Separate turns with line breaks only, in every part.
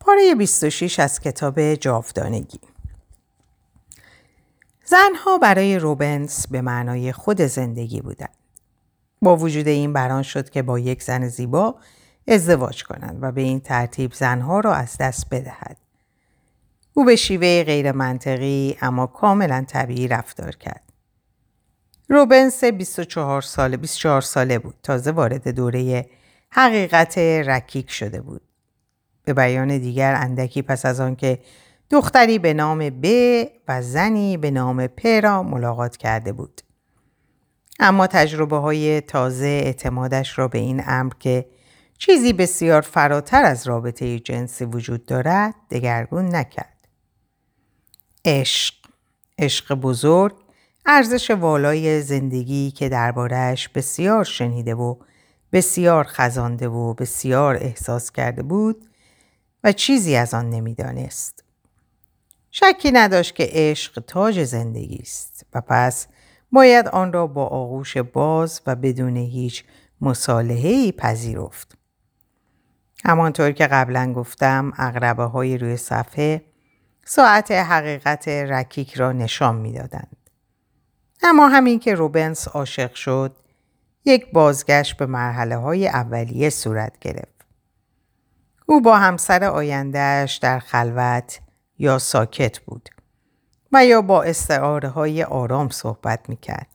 پاره 26 از کتاب جاودانگی زنها برای روبنس به معنای خود زندگی بودند. با وجود این بران شد که با یک زن زیبا ازدواج کنند و به این ترتیب زنها را از دست بدهد. او به شیوه غیر منطقی اما کاملا طبیعی رفتار کرد. روبنس 24 ساله 24 ساله بود. تازه وارد دوره حقیقت رکیک شده بود. به بیان دیگر اندکی پس از آنکه دختری به نام ب و زنی به نام پ را ملاقات کرده بود. اما تجربه های تازه اعتمادش را به این امر که چیزی بسیار فراتر از رابطه جنسی وجود دارد دگرگون نکرد. عشق عشق بزرگ ارزش والای زندگی که دربارهش بسیار شنیده و بسیار خزانده و بسیار احساس کرده بود و چیزی از آن نمی‌دانست. شکی نداشت که عشق تاج زندگی است و پس باید آن را با آغوش باز و بدون هیچ مصالحه‌ای پذیرفت. همانطور که قبلا گفتم اقربه های روی صفحه ساعت حقیقت رکیک را نشان می‌دادند. اما همین که روبنس عاشق شد یک بازگشت به مرحله های اولیه صورت گرفت. او با همسر آیندهش در خلوت یا ساکت بود و یا با استعاره های آرام صحبت می کرد.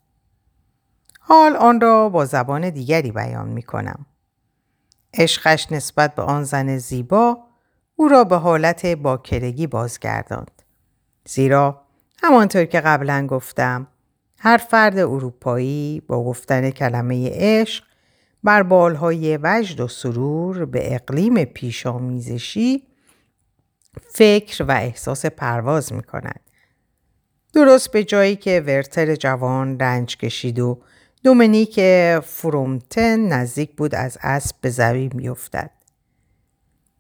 حال آن را با زبان دیگری بیان می کنم. عشقش نسبت به آن زن زیبا او را به حالت باکرگی بازگرداند. زیرا همانطور که قبلا گفتم هر فرد اروپایی با گفتن کلمه عشق بر بالهای وجد و سرور به اقلیم پیشامیزشی فکر و احساس پرواز می کند. درست به جایی که ورتر جوان رنج کشید و دومینیک فرومتن نزدیک بود از اسب به زمین میافتد.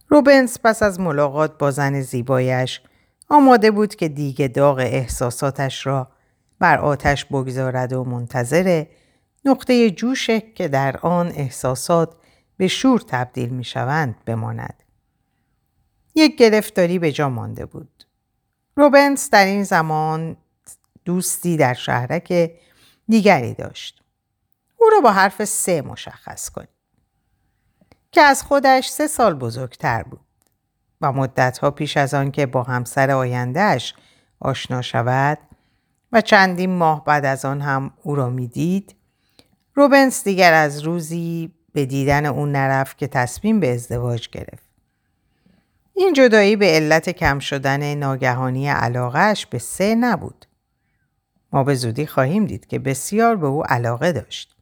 روبنس پس از ملاقات با زن زیبایش آماده بود که دیگه داغ احساساتش را بر آتش بگذارد و منتظر نقطه جوش که در آن احساسات به شور تبدیل می شوند بماند. یک گرفتاری به جا مانده بود. روبنس در این زمان دوستی در شهرک دیگری داشت. او را با حرف سه مشخص کنید. که از خودش سه سال بزرگتر بود و مدتها پیش از آن که با همسر آیندهش آشنا شود و چندین ماه بعد از آن هم او را می‌دید روبنس دیگر از روزی به دیدن او نرفت که تصمیم به ازدواج گرفت. این جدایی به علت کم شدن ناگهانی علاقهش به سه نبود. ما به زودی خواهیم دید که بسیار به او علاقه داشت.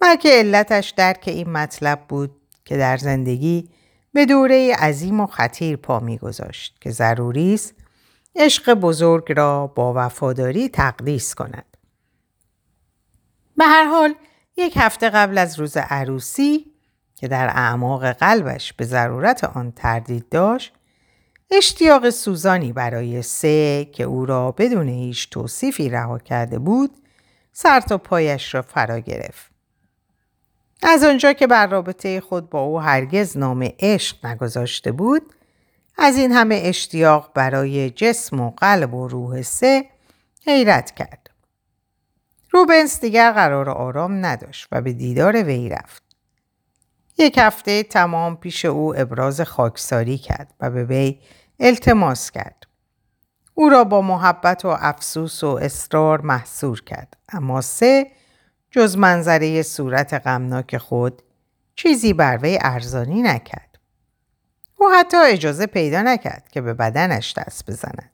بلکه علتش درک این مطلب بود که در زندگی به دوره عظیم و خطیر پا میگذاشت که ضروری است عشق بزرگ را با وفاداری تقدیس کند. به هر حال یک هفته قبل از روز عروسی که در اعماق قلبش به ضرورت آن تردید داشت اشتیاق سوزانی برای سه که او را بدون هیچ توصیفی رها کرده بود سر تا پایش را فرا گرفت. از آنجا که بر رابطه خود با او هرگز نام عشق نگذاشته بود از این همه اشتیاق برای جسم و قلب و روح سه حیرت کرد. روبنس دیگر قرار آرام نداشت و به دیدار وی رفت. یک هفته تمام پیش او ابراز خاکساری کرد و به وی التماس کرد. او را با محبت و افسوس و اصرار محصور کرد اما سه جز منظره صورت غمناک خود چیزی بر وی ارزانی نکرد. او حتی اجازه پیدا نکرد که به بدنش دست بزند.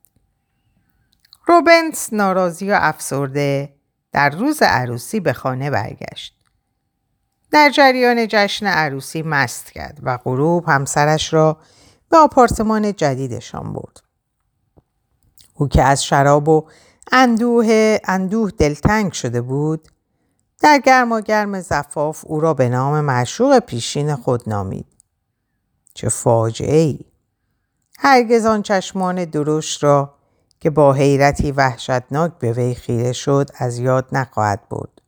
روبنس ناراضی و افسرده در روز عروسی به خانه برگشت. در جریان جشن عروسی مست کرد و غروب همسرش را به آپارتمان جدیدشان برد. او که از شراب و اندوه, اندوه دلتنگ شده بود در گرم و گرم زفاف او را به نام معشوق پیشین خود نامید. چه فاجعه ای! هرگز آن چشمان درشت را که با حیرتی وحشتناک به وی خیره شد از یاد نخواهد برد.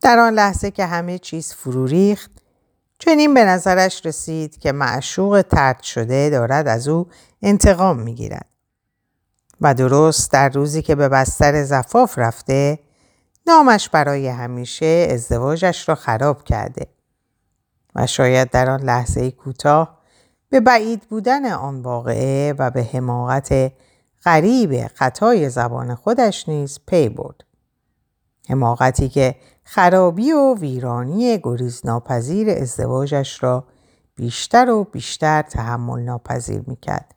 در آن لحظه که همه چیز فرو ریخت چنین به نظرش رسید که معشوق ترد شده دارد از او انتقام می‌گیرد و درست در روزی که به بستر زفاف رفته نامش برای همیشه ازدواجش را خراب کرده و شاید در آن لحظه کوتاه به بعید بودن آن واقعه و به حماقت غریب خطای زبان خودش نیز پی برد. حماقتی که خرابی و ویرانی گریزناپذیر ازدواجش را بیشتر و بیشتر تحمل ناپذیر می‌کرد.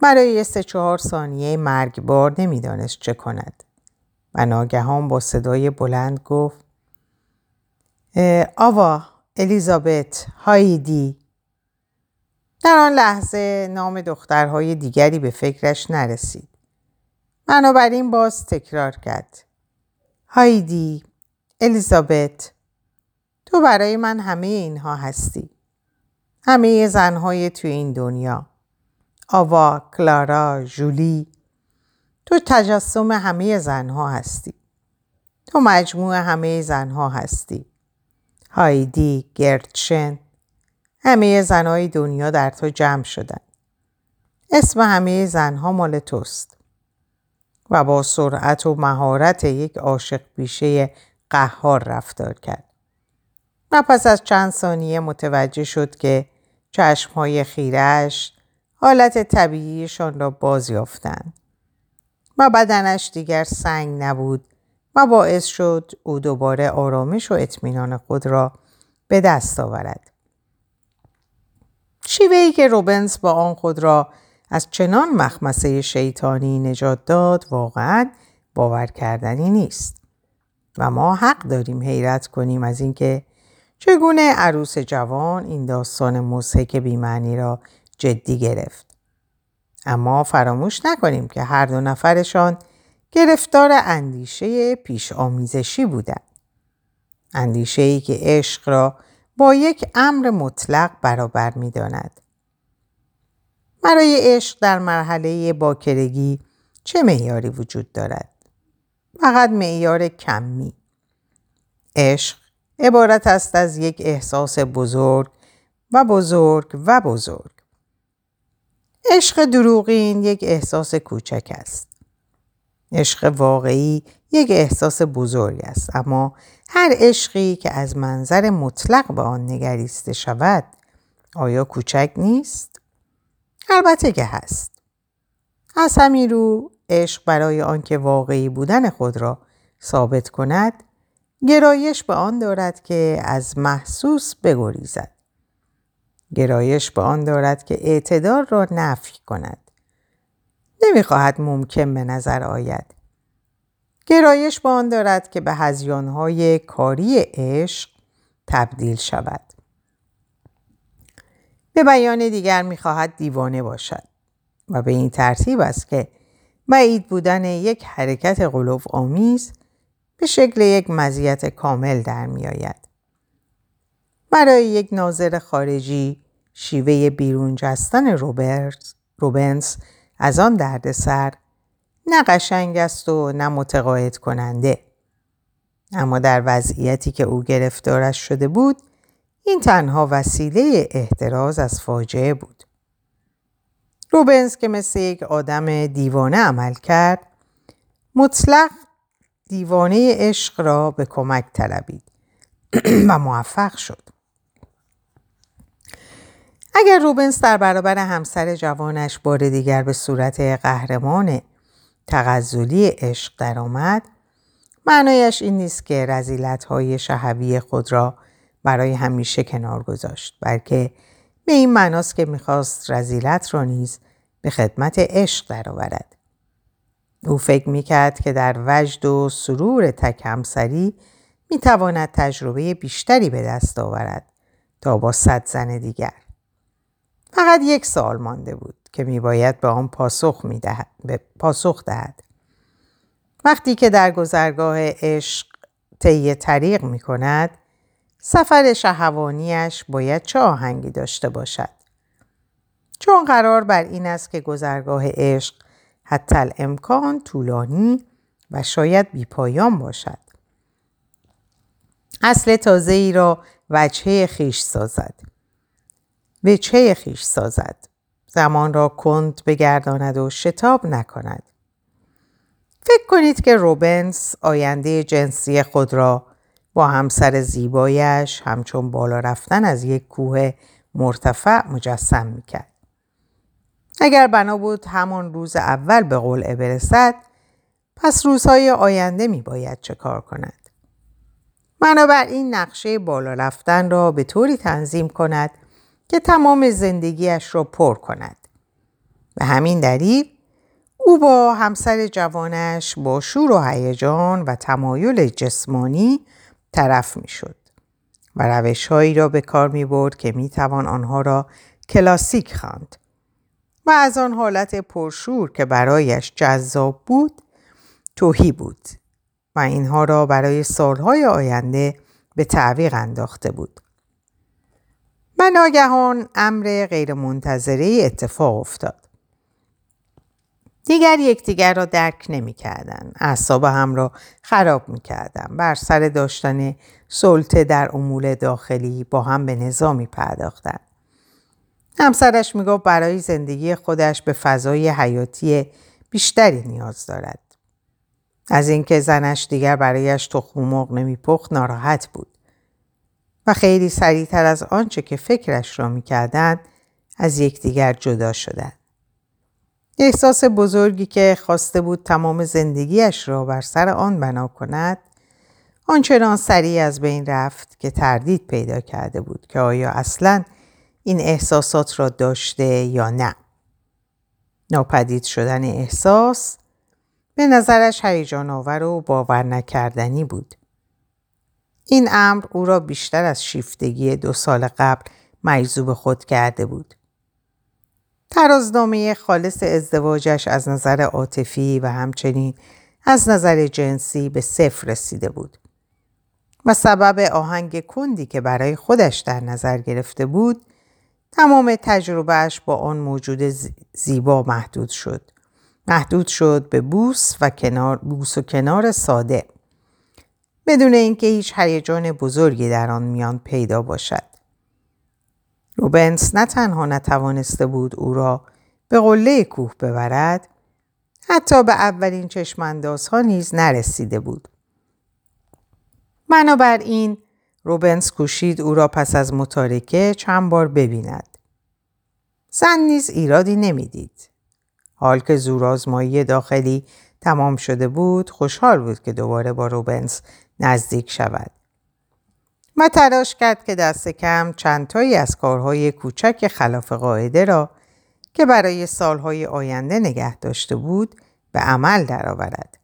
برای سه چهار ثانیه مرگبار نمی‌دانست چه کند و ناگهان با صدای بلند گفت آوا الیزابت هایدی در آن لحظه نام دخترهای دیگری به فکرش نرسید. بنابراین باز تکرار کرد. هایدی الیزابت تو برای من همه اینها هستی. همه زنهای توی این دنیا. آوا کلارا جولی تو تجسم همه زنها هستی. تو مجموع همه زنها هستی. هایدی گرتشن همه زنهای دنیا در تو جمع شدن. اسم همه زنها مال توست. و با سرعت و مهارت یک عاشق بیشه قهار رفتار کرد. و پس از چند ثانیه متوجه شد که چشمهای خیرش حالت طبیعیشان را باز یافتند. و بدنش دیگر سنگ نبود و باعث شد او دوباره آرامش و اطمینان خود را به دست آورد. شیوهی که روبنز با آن خود را از چنان مخمسه شیطانی نجات داد واقعا باور کردنی نیست. و ما حق داریم حیرت کنیم از اینکه چگونه عروس جوان این داستان مضحک بیمعنی را جدی گرفت. اما فراموش نکنیم که هر دو نفرشان گرفتار اندیشه پیش آمیزشی بودند. اندیشه ای که عشق را با یک امر مطلق برابر می داند. برای عشق در مرحله باکرگی چه معیاری وجود دارد؟ فقط معیار کمی. عشق عبارت است از یک احساس بزرگ و بزرگ و بزرگ. عشق دروغین یک احساس کوچک است. عشق واقعی یک احساس بزرگ است اما هر عشقی که از منظر مطلق به آن نگریسته شود آیا کوچک نیست؟ البته که هست. از همین رو عشق برای آنکه واقعی بودن خود را ثابت کند گرایش به آن دارد که از محسوس بگریزد. گرایش به آن دارد که اعتدال را نفی کند. نمی‌خواهد ممکن به نظر آید. گرایش با آن دارد که به هزیانهای کاری عشق تبدیل شود. به بیان دیگر می‌خواهد دیوانه باشد و به این ترتیب است که بعید بودن یک حرکت قلوف آمیز به شکل یک مزیت کامل در میآید. برای یک ناظر خارجی شیوه بیرون جستن روبرت، روبنس از آن دردسر نه قشنگ است و نه متقاعد کننده. اما در وضعیتی که او گرفتارش شده بود این تنها وسیله احتراز از فاجعه بود. روبنز که مثل یک آدم دیوانه عمل کرد مطلق دیوانه عشق را به کمک طلبید و موفق شد. اگر روبنز در برابر همسر جوانش بار دیگر به صورت قهرمان تغزلی عشق درآمد. معنایش این نیست که رزیلت های شهوی خود را برای همیشه کنار گذاشت بلکه به این معناست که می‌خواست رزیلت را نیز به خدمت عشق درآورد. او فکر می‌کرد که در وجد و سرور تک همسری می‌تواند تجربه بیشتری به دست آورد تا با صد زن دیگر. فقط یک سال مانده بود. که میباید به آن پاسخ, می‌دهد، به پاسخ دهد. وقتی که در گذرگاه عشق طی طریق می کند سفر شهوانیش باید چه آهنگی داشته باشد؟ چون قرار بر این است که گذرگاه عشق حتی امکان طولانی و شاید بیپایان باشد. اصل تازه ای را وجهه خیش سازد وجهه خیش سازد زمان را کند بگرداند و شتاب نکند فکر کنید که روبنس آینده جنسی خود را با همسر زیبایش همچون بالا رفتن از یک کوه مرتفع مجسم می‌کرد. اگر بنا بود همان روز اول به قول برسد پس روزهای آینده می باید چه کار کند. این نقشه بالا رفتن را به طوری تنظیم کند که تمام زندگیش را پر کند. به همین دلیل او با همسر جوانش با شور و هیجان و تمایل جسمانی طرف می شد و روش هایی را به کار می برد که می توان آنها را کلاسیک خواند و از آن حالت پرشور که برایش جذاب بود توهی بود و اینها را برای سالهای آینده به تعویق انداخته بود. ناگهان امر غیرمنتظره اتفاق افتاد. دیگر یکدیگر را درک نمی کردن. اعصاب هم را خراب می کردن. بر سر داشتن سلطه در امور داخلی با هم به نظامی پرداختن. همسرش می گفت برای زندگی خودش به فضای حیاتی بیشتری نیاز دارد. از اینکه زنش دیگر برایش تخم مرغ نمیپخت ناراحت بود و خیلی سریعتر از آنچه که فکرش را می‌کردند از یکدیگر جدا شدند. احساس بزرگی که خواسته بود تمام زندگیش را بر سر آن بنا کند آنچنان سریع از بین رفت که تردید پیدا کرده بود که آیا اصلا این احساسات را داشته یا نه. ناپدید شدن احساس به نظرش هیجان آور و باور نکردنی بود. این امر او را بیشتر از شیفتگی دو سال قبل مجذوب خود کرده بود. ترازنامه خالص ازدواجش از نظر عاطفی و همچنین از نظر جنسی به صفر رسیده بود و سبب آهنگ کندی که برای خودش در نظر گرفته بود تمام تجربهش با آن موجود زیبا محدود شد. محدود شد به بوس و کنار بوس و کنار ساده بدون اینکه هیچ هیجان بزرگی در آن میان پیدا باشد. روبنس نه تنها نتوانسته بود او را به قله کوه ببرد حتی به اولین چشماندازها نیز نرسیده بود. بنابراین روبنس کوشید او را پس از متارکه چند بار ببیند. زن نیز ایرادی نمی‌دید. حال که زورآزمایی داخلی تمام شده بود خوشحال بود که دوباره با روبنس نزدیک شود. و تلاش کرد که دست کم چندتایی از کارهای کوچک خلاف قاعده را که برای سالهای آینده نگه داشته بود به عمل درآورد.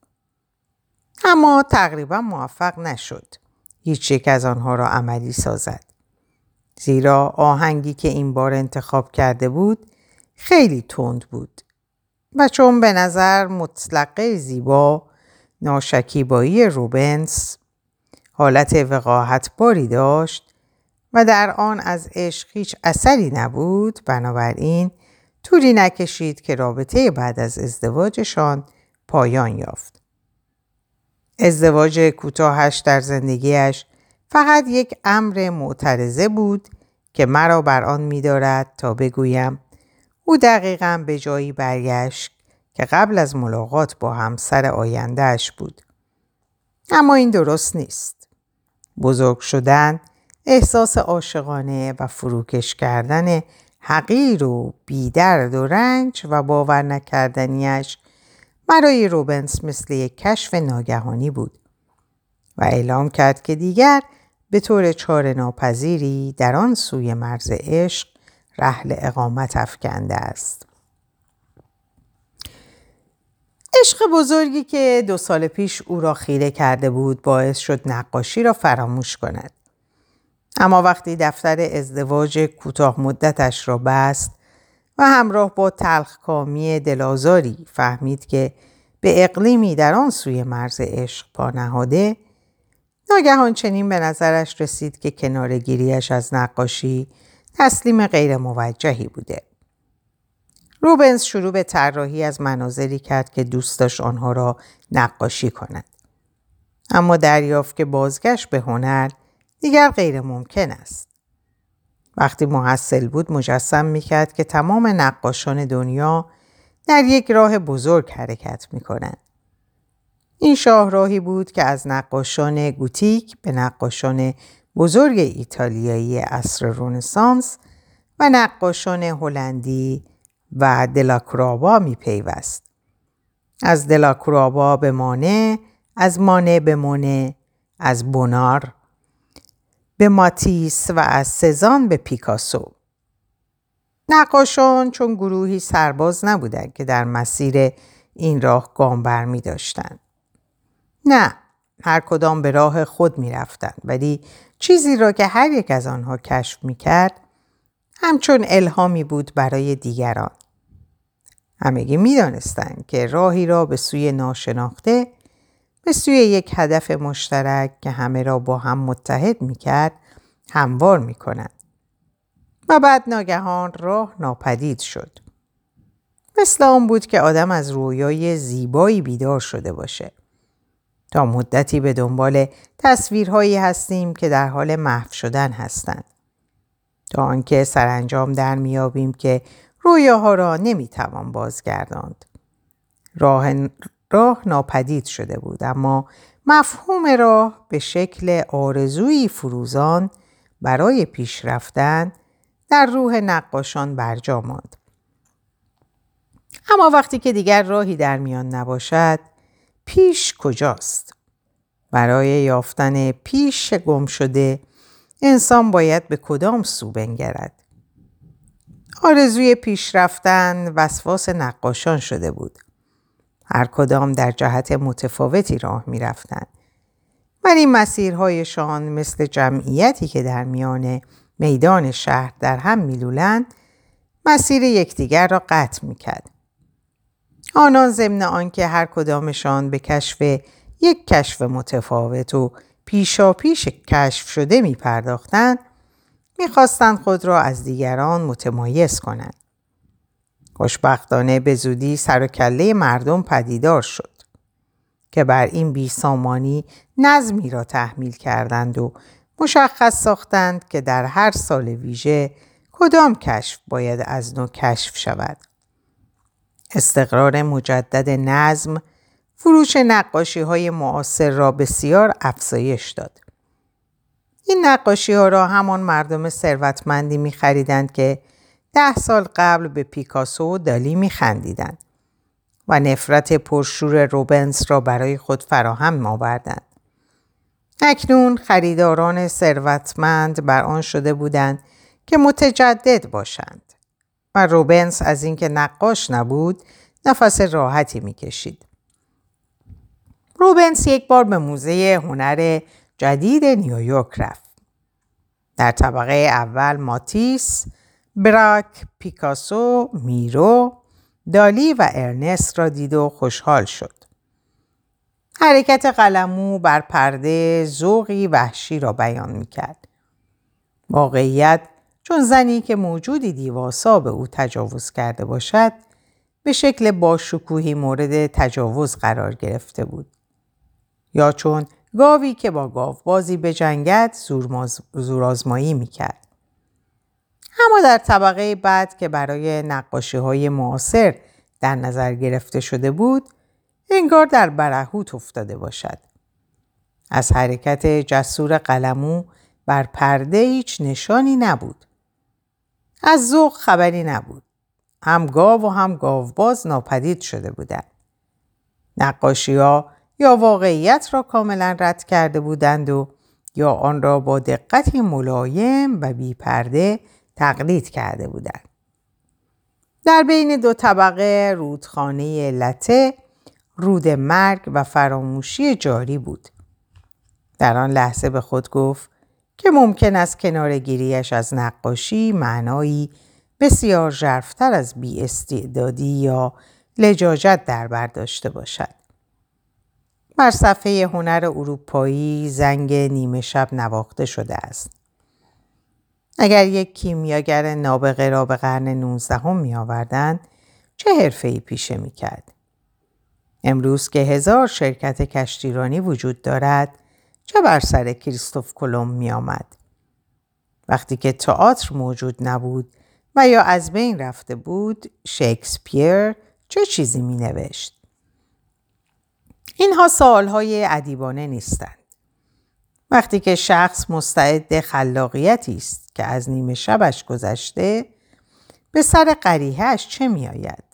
اما تقریبا موفق نشد. هیچ یک از آنها را عملی سازد. زیرا آهنگی که این بار انتخاب کرده بود خیلی تند بود و چون به نظر مطلقه زیبا ناشکیبایی روبنس حالت وقاحت باری داشت و در آن از عشق هیچ اثری نبود بنابراین طوری نکشید که رابطه بعد از ازدواجشان پایان یافت. ازدواج کوتاهش در زندگیش فقط یک امر معترضه بود که مرا بر آن می‌دارد تا بگویم او دقیقا به جایی برگشت که قبل از ملاقات با همسر آیندهش بود. اما این درست نیست. بزرگ شدن احساس عاشقانه و فروکش کردن حقیر و بیدرد و رنج و باور نکردنیش برای روبنس مثل یک کشف ناگهانی بود و اعلام کرد که دیگر به طور چار ناپذیری در آن سوی مرز عشق رحل اقامت افکنده است. عشق بزرگی که دو سال پیش او را خیره کرده بود باعث شد نقاشی را فراموش کند. اما وقتی دفتر ازدواج کوتاه مدتش را بست و همراه با تلخکامی دلازاری فهمید که به اقلیمی در آن سوی مرز عشق پا نهاده ناگهان چنین به نظرش رسید که کنارگیریش از نقاشی تسلیم غیر موجهی بوده. روبنز شروع به طراحی از مناظری کرد که دوست داشت آنها را نقاشی کند. اما دریافت که بازگشت به هنر دیگر غیر ممکن است. وقتی محصل بود مجسم می‌کرد که تمام نقاشان دنیا در یک راه بزرگ حرکت می کنند. این شاهراهی بود که از نقاشان گوتیک به نقاشان بزرگ ایتالیایی عصر رونسانس و نقاشان هلندی و دلاکرابا می پیوست. از دلاکرابا به مانه، از مانه به مونه، از بونار به ماتیس و از سزان به پیکاسو. نقاشان چون گروهی سرباز نبودند که در مسیر این راه گام بر می داشتن. نه هر کدام به راه خود می رفتن. ولی چیزی را که هر یک از آنها کشف می کرد همچون الهامی بود برای دیگران. همگی می دانستند که راهی را به سوی ناشناخته به سوی یک هدف مشترک که همه را با هم متحد می کرد هموار می کنند. و بعد ناگهان راه ناپدید شد. مثل آن بود که آدم از رویای زیبایی بیدار شده باشه. تا مدتی به دنبال تصویرهایی هستیم که در حال محو شدن هستند. تا آنکه سرانجام در میابیم که رویاها را نمی‌توان بازگرداند. راه, راه ناپدید شده بود اما مفهوم راه به شکل آرزویی فروزان برای پیش رفتن در روح نقاشان برجا ماند. اما وقتی که دیگر راهی در میان نباشد پیش کجاست؟ برای یافتن پیش گم شده انسان باید به کدام سو بنگرد؟ آرزوی پیش رفتن وسواس نقاشان شده بود. هر کدام در جهت متفاوتی راه می رفتن. ولی مسیرهایشان مثل جمعیتی که در میان میدان شهر در هم میلولند مسیر یکدیگر را قطع می‌کرد. آنان ضمن آنکه هر کدامشان به کشف یک کشف متفاوت و پیشا پیش کشف شده می پرداختند می‌خواستند خود را از دیگران متمایز کنند. خوشبختانه به زودی سر و کله مردم پدیدار شد که بر این بیسامانی نظمی را تحمیل کردند و مشخص ساختند که در هر سال ویژه کدام کشف باید از نو کشف شود. استقرار مجدد نظم فروش نقاشی های معاصر را بسیار افزایش داد. این نقاشی ها را همان مردم ثروتمندی می خریدند که ده سال قبل به پیکاسو و دالی می خندیدند و نفرت پرشور روبنس را برای خود فراهم آوردند. اکنون خریداران ثروتمند بر آن شده بودند که متجدد باشند و روبنس از اینکه نقاش نبود نفس راحتی می‌کشید. روبنس یک بار به موزه هنر جدید نیویورک رفت. در طبقه اول ماتیس، براک، پیکاسو، میرو، دالی و ارنست را دید و خوشحال شد. حرکت قلمو بر پرده ذوقی وحشی را بیان می کرد. واقعیت چون زنی که موجودی دیواسا به او تجاوز کرده باشد به شکل باشکوهی مورد تجاوز قرار گرفته بود. یا چون گاوی که با گاو بازی به جنگت زورآزمایی می کرد. اما در طبقه بعد که برای نقاشی های معاصر در نظر گرفته شده بود انگار در برهوت افتاده باشد. از حرکت جسور قلمو بر پرده هیچ نشانی نبود. از ذوق خبری نبود. هم گاو و هم گاوباز ناپدید شده بودند. نقاشی ها یا واقعیت را کاملا رد کرده بودند و یا آن را با دقتی ملایم و بیپرده تقلید کرده بودند. در بین دو طبقه رودخانه لته رود مرگ و فراموشی جاری بود. در آن لحظه به خود گفت که ممکن است کنارگیریش از نقاشی معنایی بسیار ژرفتر از بی استعدادی یا لجاجت در برداشته باشد. بر صفحه هنر اروپایی زنگ نیمه شب نواخته شده است. اگر یک کیمیاگر نابغه را به قرن 19 می آوردن، چه حرفه ای پیشه می کرد؟ امروز که هزار شرکت کشتیرانی وجود دارد چه بر سر کریستوف کلم می آمد؟ وقتی که تئاتر موجود نبود و یا از بین رفته بود شکسپیر چه چیزی می نوشت؟ اینها سوالهای ادیبانه نیستند. وقتی که شخص مستعد خلاقیتی است که از نیمه شبش گذشته به سر قریهش چه می آید؟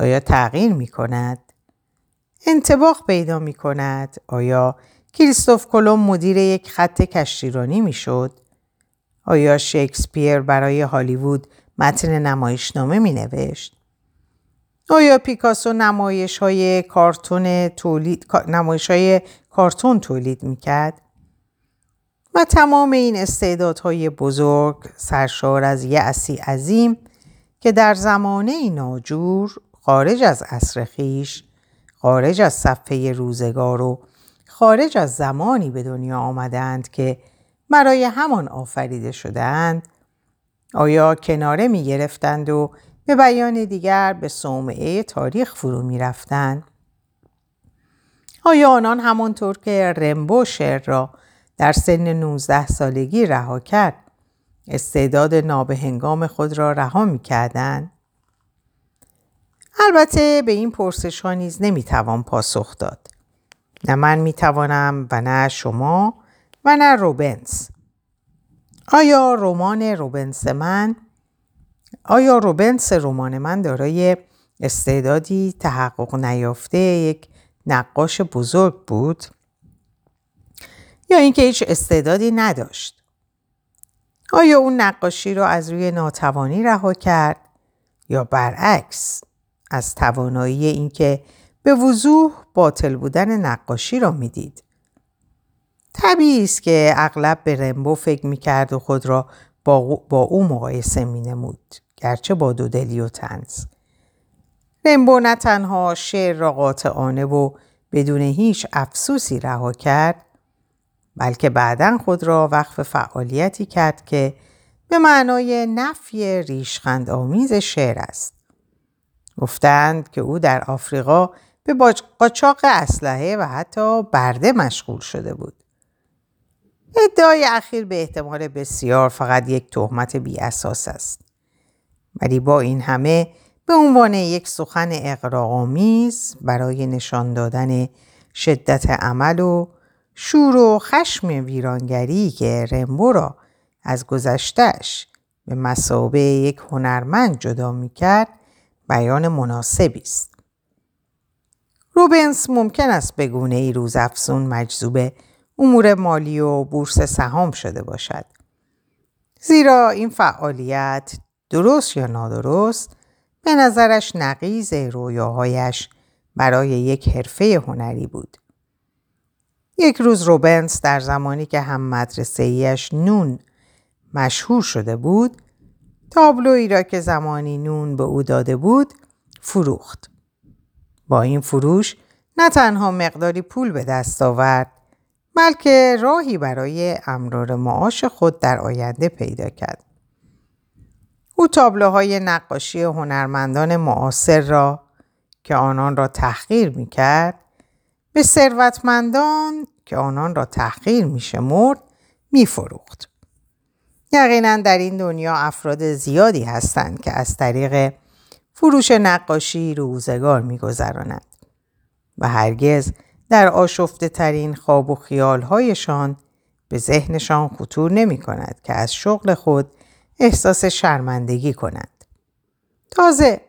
آیا تغییر می کند؟ انتباق پیدا می کند؟ آیا کریستوف کلم مدیر یک خط کشتیرانی می شد؟ آیا شکسپیر برای هالیوود متن نمایشنامه می نوشت؟ آیا پیکاسو نمایش های کارتون تولید نمایش های کارتون تولید می‌کرد؟ و تمام این استعدادهای بزرگ سرشار از یأسی عظیم که در زمانه ناجور خارج از عصر خیش خارج از صفحه روزگار و خارج از زمانی به دنیا آمدند که برای همان آفریده شدند آیا کناره می گرفتند و به بیان دیگر به صومعه تاریخ فرو می رفتن. آیا آنان همانطور که رمبو شعر را در سن 19 سالگی رها کرد استعداد نابهنگام خود را رها می کردن؟ البته به این پرسش ها نیز نمی توان پاسخ داد. نه من می توانم و نه شما و نه روبنز. آیا رمان روبنس من آیا روبنس رمان من دارای استعدادی تحقق نیافته یک نقاش بزرگ بود؟ یا اینکه هیچ استعدادی نداشت؟ آیا اون نقاشی را از روی ناتوانی رها کرد یا برعکس از توانایی اینکه به وضوح باطل بودن نقاشی را می‌دید؟ طبیعی است که اغلب به رمبو فکر می‌کرد و خود را با, با او مقایسه می نمود. گرچه با دودلی و تنز. رمبو نه تنها شعر را قاطعانه و بدون هیچ افسوسی رها کرد بلکه بعدا خود را وقف فعالیتی کرد که به معنای نفی ریشخند آمیز شعر است. گفتند که او در آفریقا به قاچاق اسلحه و حتی برده مشغول شده بود. ادعای اخیر به احتمال بسیار فقط یک تهمت بی اساس است. ولی با این همه به عنوان یک سخن اقراغامیز برای نشان دادن شدت عمل و شور و خشم ویرانگری که رمبو را از گذشتش به مسابه یک هنرمند جدا می کرد بیان مناسبی است. روبنس ممکن است به گونه ای روز افزون مجذوب امور مالی و بورس سهام شده باشد. زیرا این فعالیت درست یا نادرست به نظرش نقیز رویاهایش برای یک حرفه هنری بود. یک روز روبنس در زمانی که هم مدرسه ایش نون مشهور شده بود تابلویی را که زمانی نون به او داده بود فروخت. با این فروش نه تنها مقداری پول به دست آورد بلکه راهی برای امرار معاش خود در آینده پیدا کرد. او تابلوهای نقاشی هنرمندان معاصر را که آنان را تحقیر می کرد به ثروتمندان که آنان را تحقیر می شمرد می فروخت. یقینا در این دنیا افراد زیادی هستند که از طریق فروش نقاشی روزگار می گذرانند و هرگز در آشفته ترین خواب و خیالهایشان به ذهنشان خطور نمی کند که از شغل خود احساس شرمندگی کنند. تازه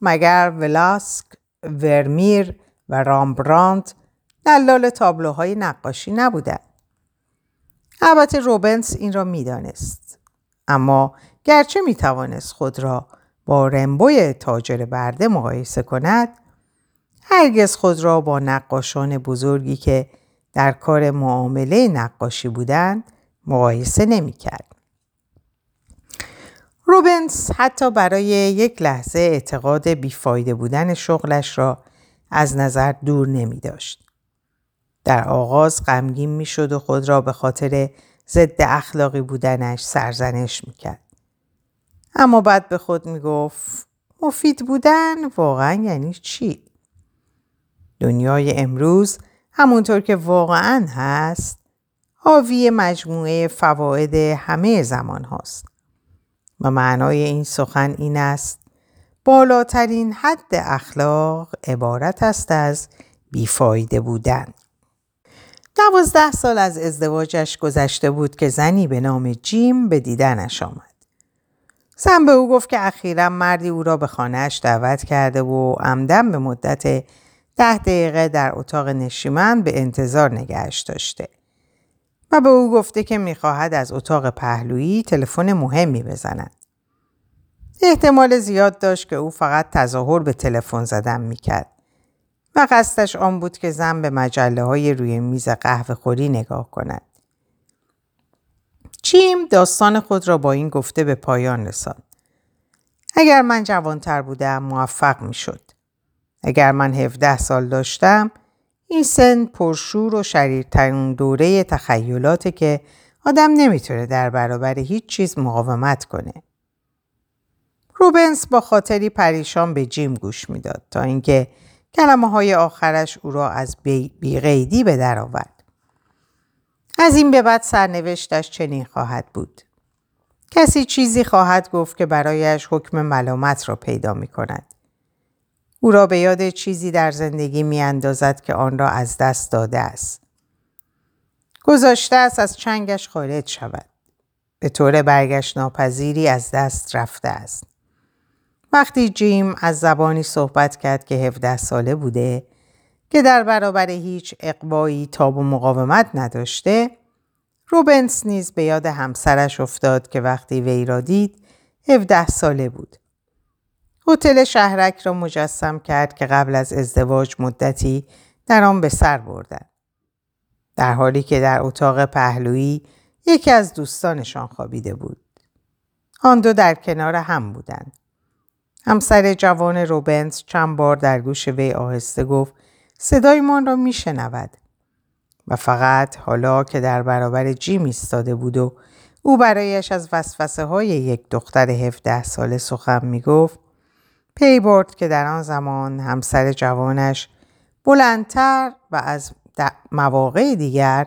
مگر ولاسک، ورمیر و رامبرانت دلال تابلوهای نقاشی نبودند. البته روبنس این را می‌دانست اما گرچه می توانست خود را با رمبوی تاجر برده مقایسه کند هرگز خود را با نقاشان بزرگی که در کار معامله نقاشی بودند مقایسه نمی کرد. روبنس حتی برای یک لحظه اعتقاد بیفایده بودن شغلش را از نظر دور نمی داشت. در آغاز غمگین می شد و خود را به خاطر ضد اخلاقی بودنش سرزنش می کرد. اما بعد به خود می گفت مفید بودن واقعا یعنی چی؟ دنیای امروز همونطور که واقعا هست حاوی مجموعه فواید همه زمان هاست و معنای این سخن این است بالاترین حد اخلاق عبارت است از بیفایده بودن. دوازده سال از ازدواجش گذشته بود که زنی به نام جیم به دیدنش آمد. زن به او گفت که اخیرا مردی او را به خانهاش دعوت کرده و عمدن به مدت ده دقیقه در اتاق نشیمن به انتظار نگهش داشته و به او گفته که می‌خواهد از اتاق پهلویی تلفن مهمی بزند. احتمال زیاد داشت که او فقط تظاهر به تلفن زدن می‌کرد و قصدش آن بود که زن به مجله های روی میز قهوه خوری نگاه کند. چیم داستان خود را با این گفته به پایان رساند. اگر من جوانتر بودم موفق می شد. اگر من 17 سال داشتم این سن پرشور و شریرترین دوره تخیلاته که آدم نمی‌تونه در برابر هیچ چیز مقاومت کنه. روبنس با خاطری پریشان به جیم گوش می‌داد تا اینکه کلمه های آخرش او را از بیقیدی به در آورد. از این به بعد سرنوشتش چنین خواهد بود. کسی چیزی خواهد گفت که برایش حکم ملامت را پیدا می کند. او را به یاد چیزی در زندگی می اندازد که آن را از دست داده است. گذاشته است از چنگش خارج شود. به طور برگشت ناپذیری از دست رفته است. وقتی جیم از زبانی صحبت کرد که 17 ساله بوده که در برابر هیچ اقوایی تاب و مقاومت نداشته روبنس نیز به یاد همسرش افتاد که وقتی وی را دید 17 ساله بود. هتل شهرک را مجسم کرد که قبل از ازدواج مدتی در آن به سر بردن. در حالی که در اتاق پهلویی یکی از دوستانشان خوابیده بود. آن دو در کنار هم بودند. همسر جوان روبنز چند بار در گوش وی آهسته گفت صدایمان را میشنود و فقط حالا که در برابر جیم ایستاده بود و او برایش از وسوسه های یک دختر 17 ساله سخن می گفت پی برد که در آن زمان همسر جوانش بلندتر و از مواقع دیگر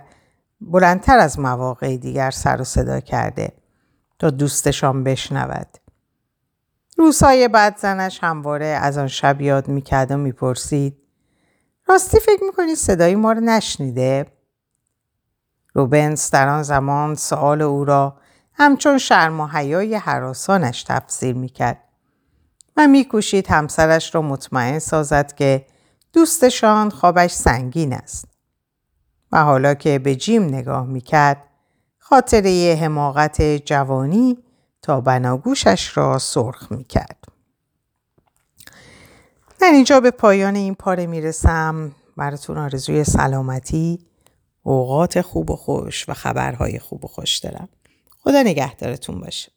بلندتر از مواقع دیگر سر و صدا کرده تا دوستشان بشنود. روزهای بعد زنش همواره از آن شب یاد می‌کرد و می‌پرسید راستی فکر می‌کنی صدای ما رو نشنیده؟ روبنس در آن زمان سوال او را همچون شرم و حیای حراسانش تفسیر می‌کرد و میکوشید همسرش را مطمئن سازد که دوستشان خوابش سنگین است. و حالا که به جیم نگاه می‌کرد خاطره حماقت جوانی تا بناگوشش را سرخ می کرد. در اینجا به پایان این پاره می رسم براتون آرزوی سلامتی اوقات خوب و خوش و خبرهای خوب و خوش دارم خدا نگهدارتون باشه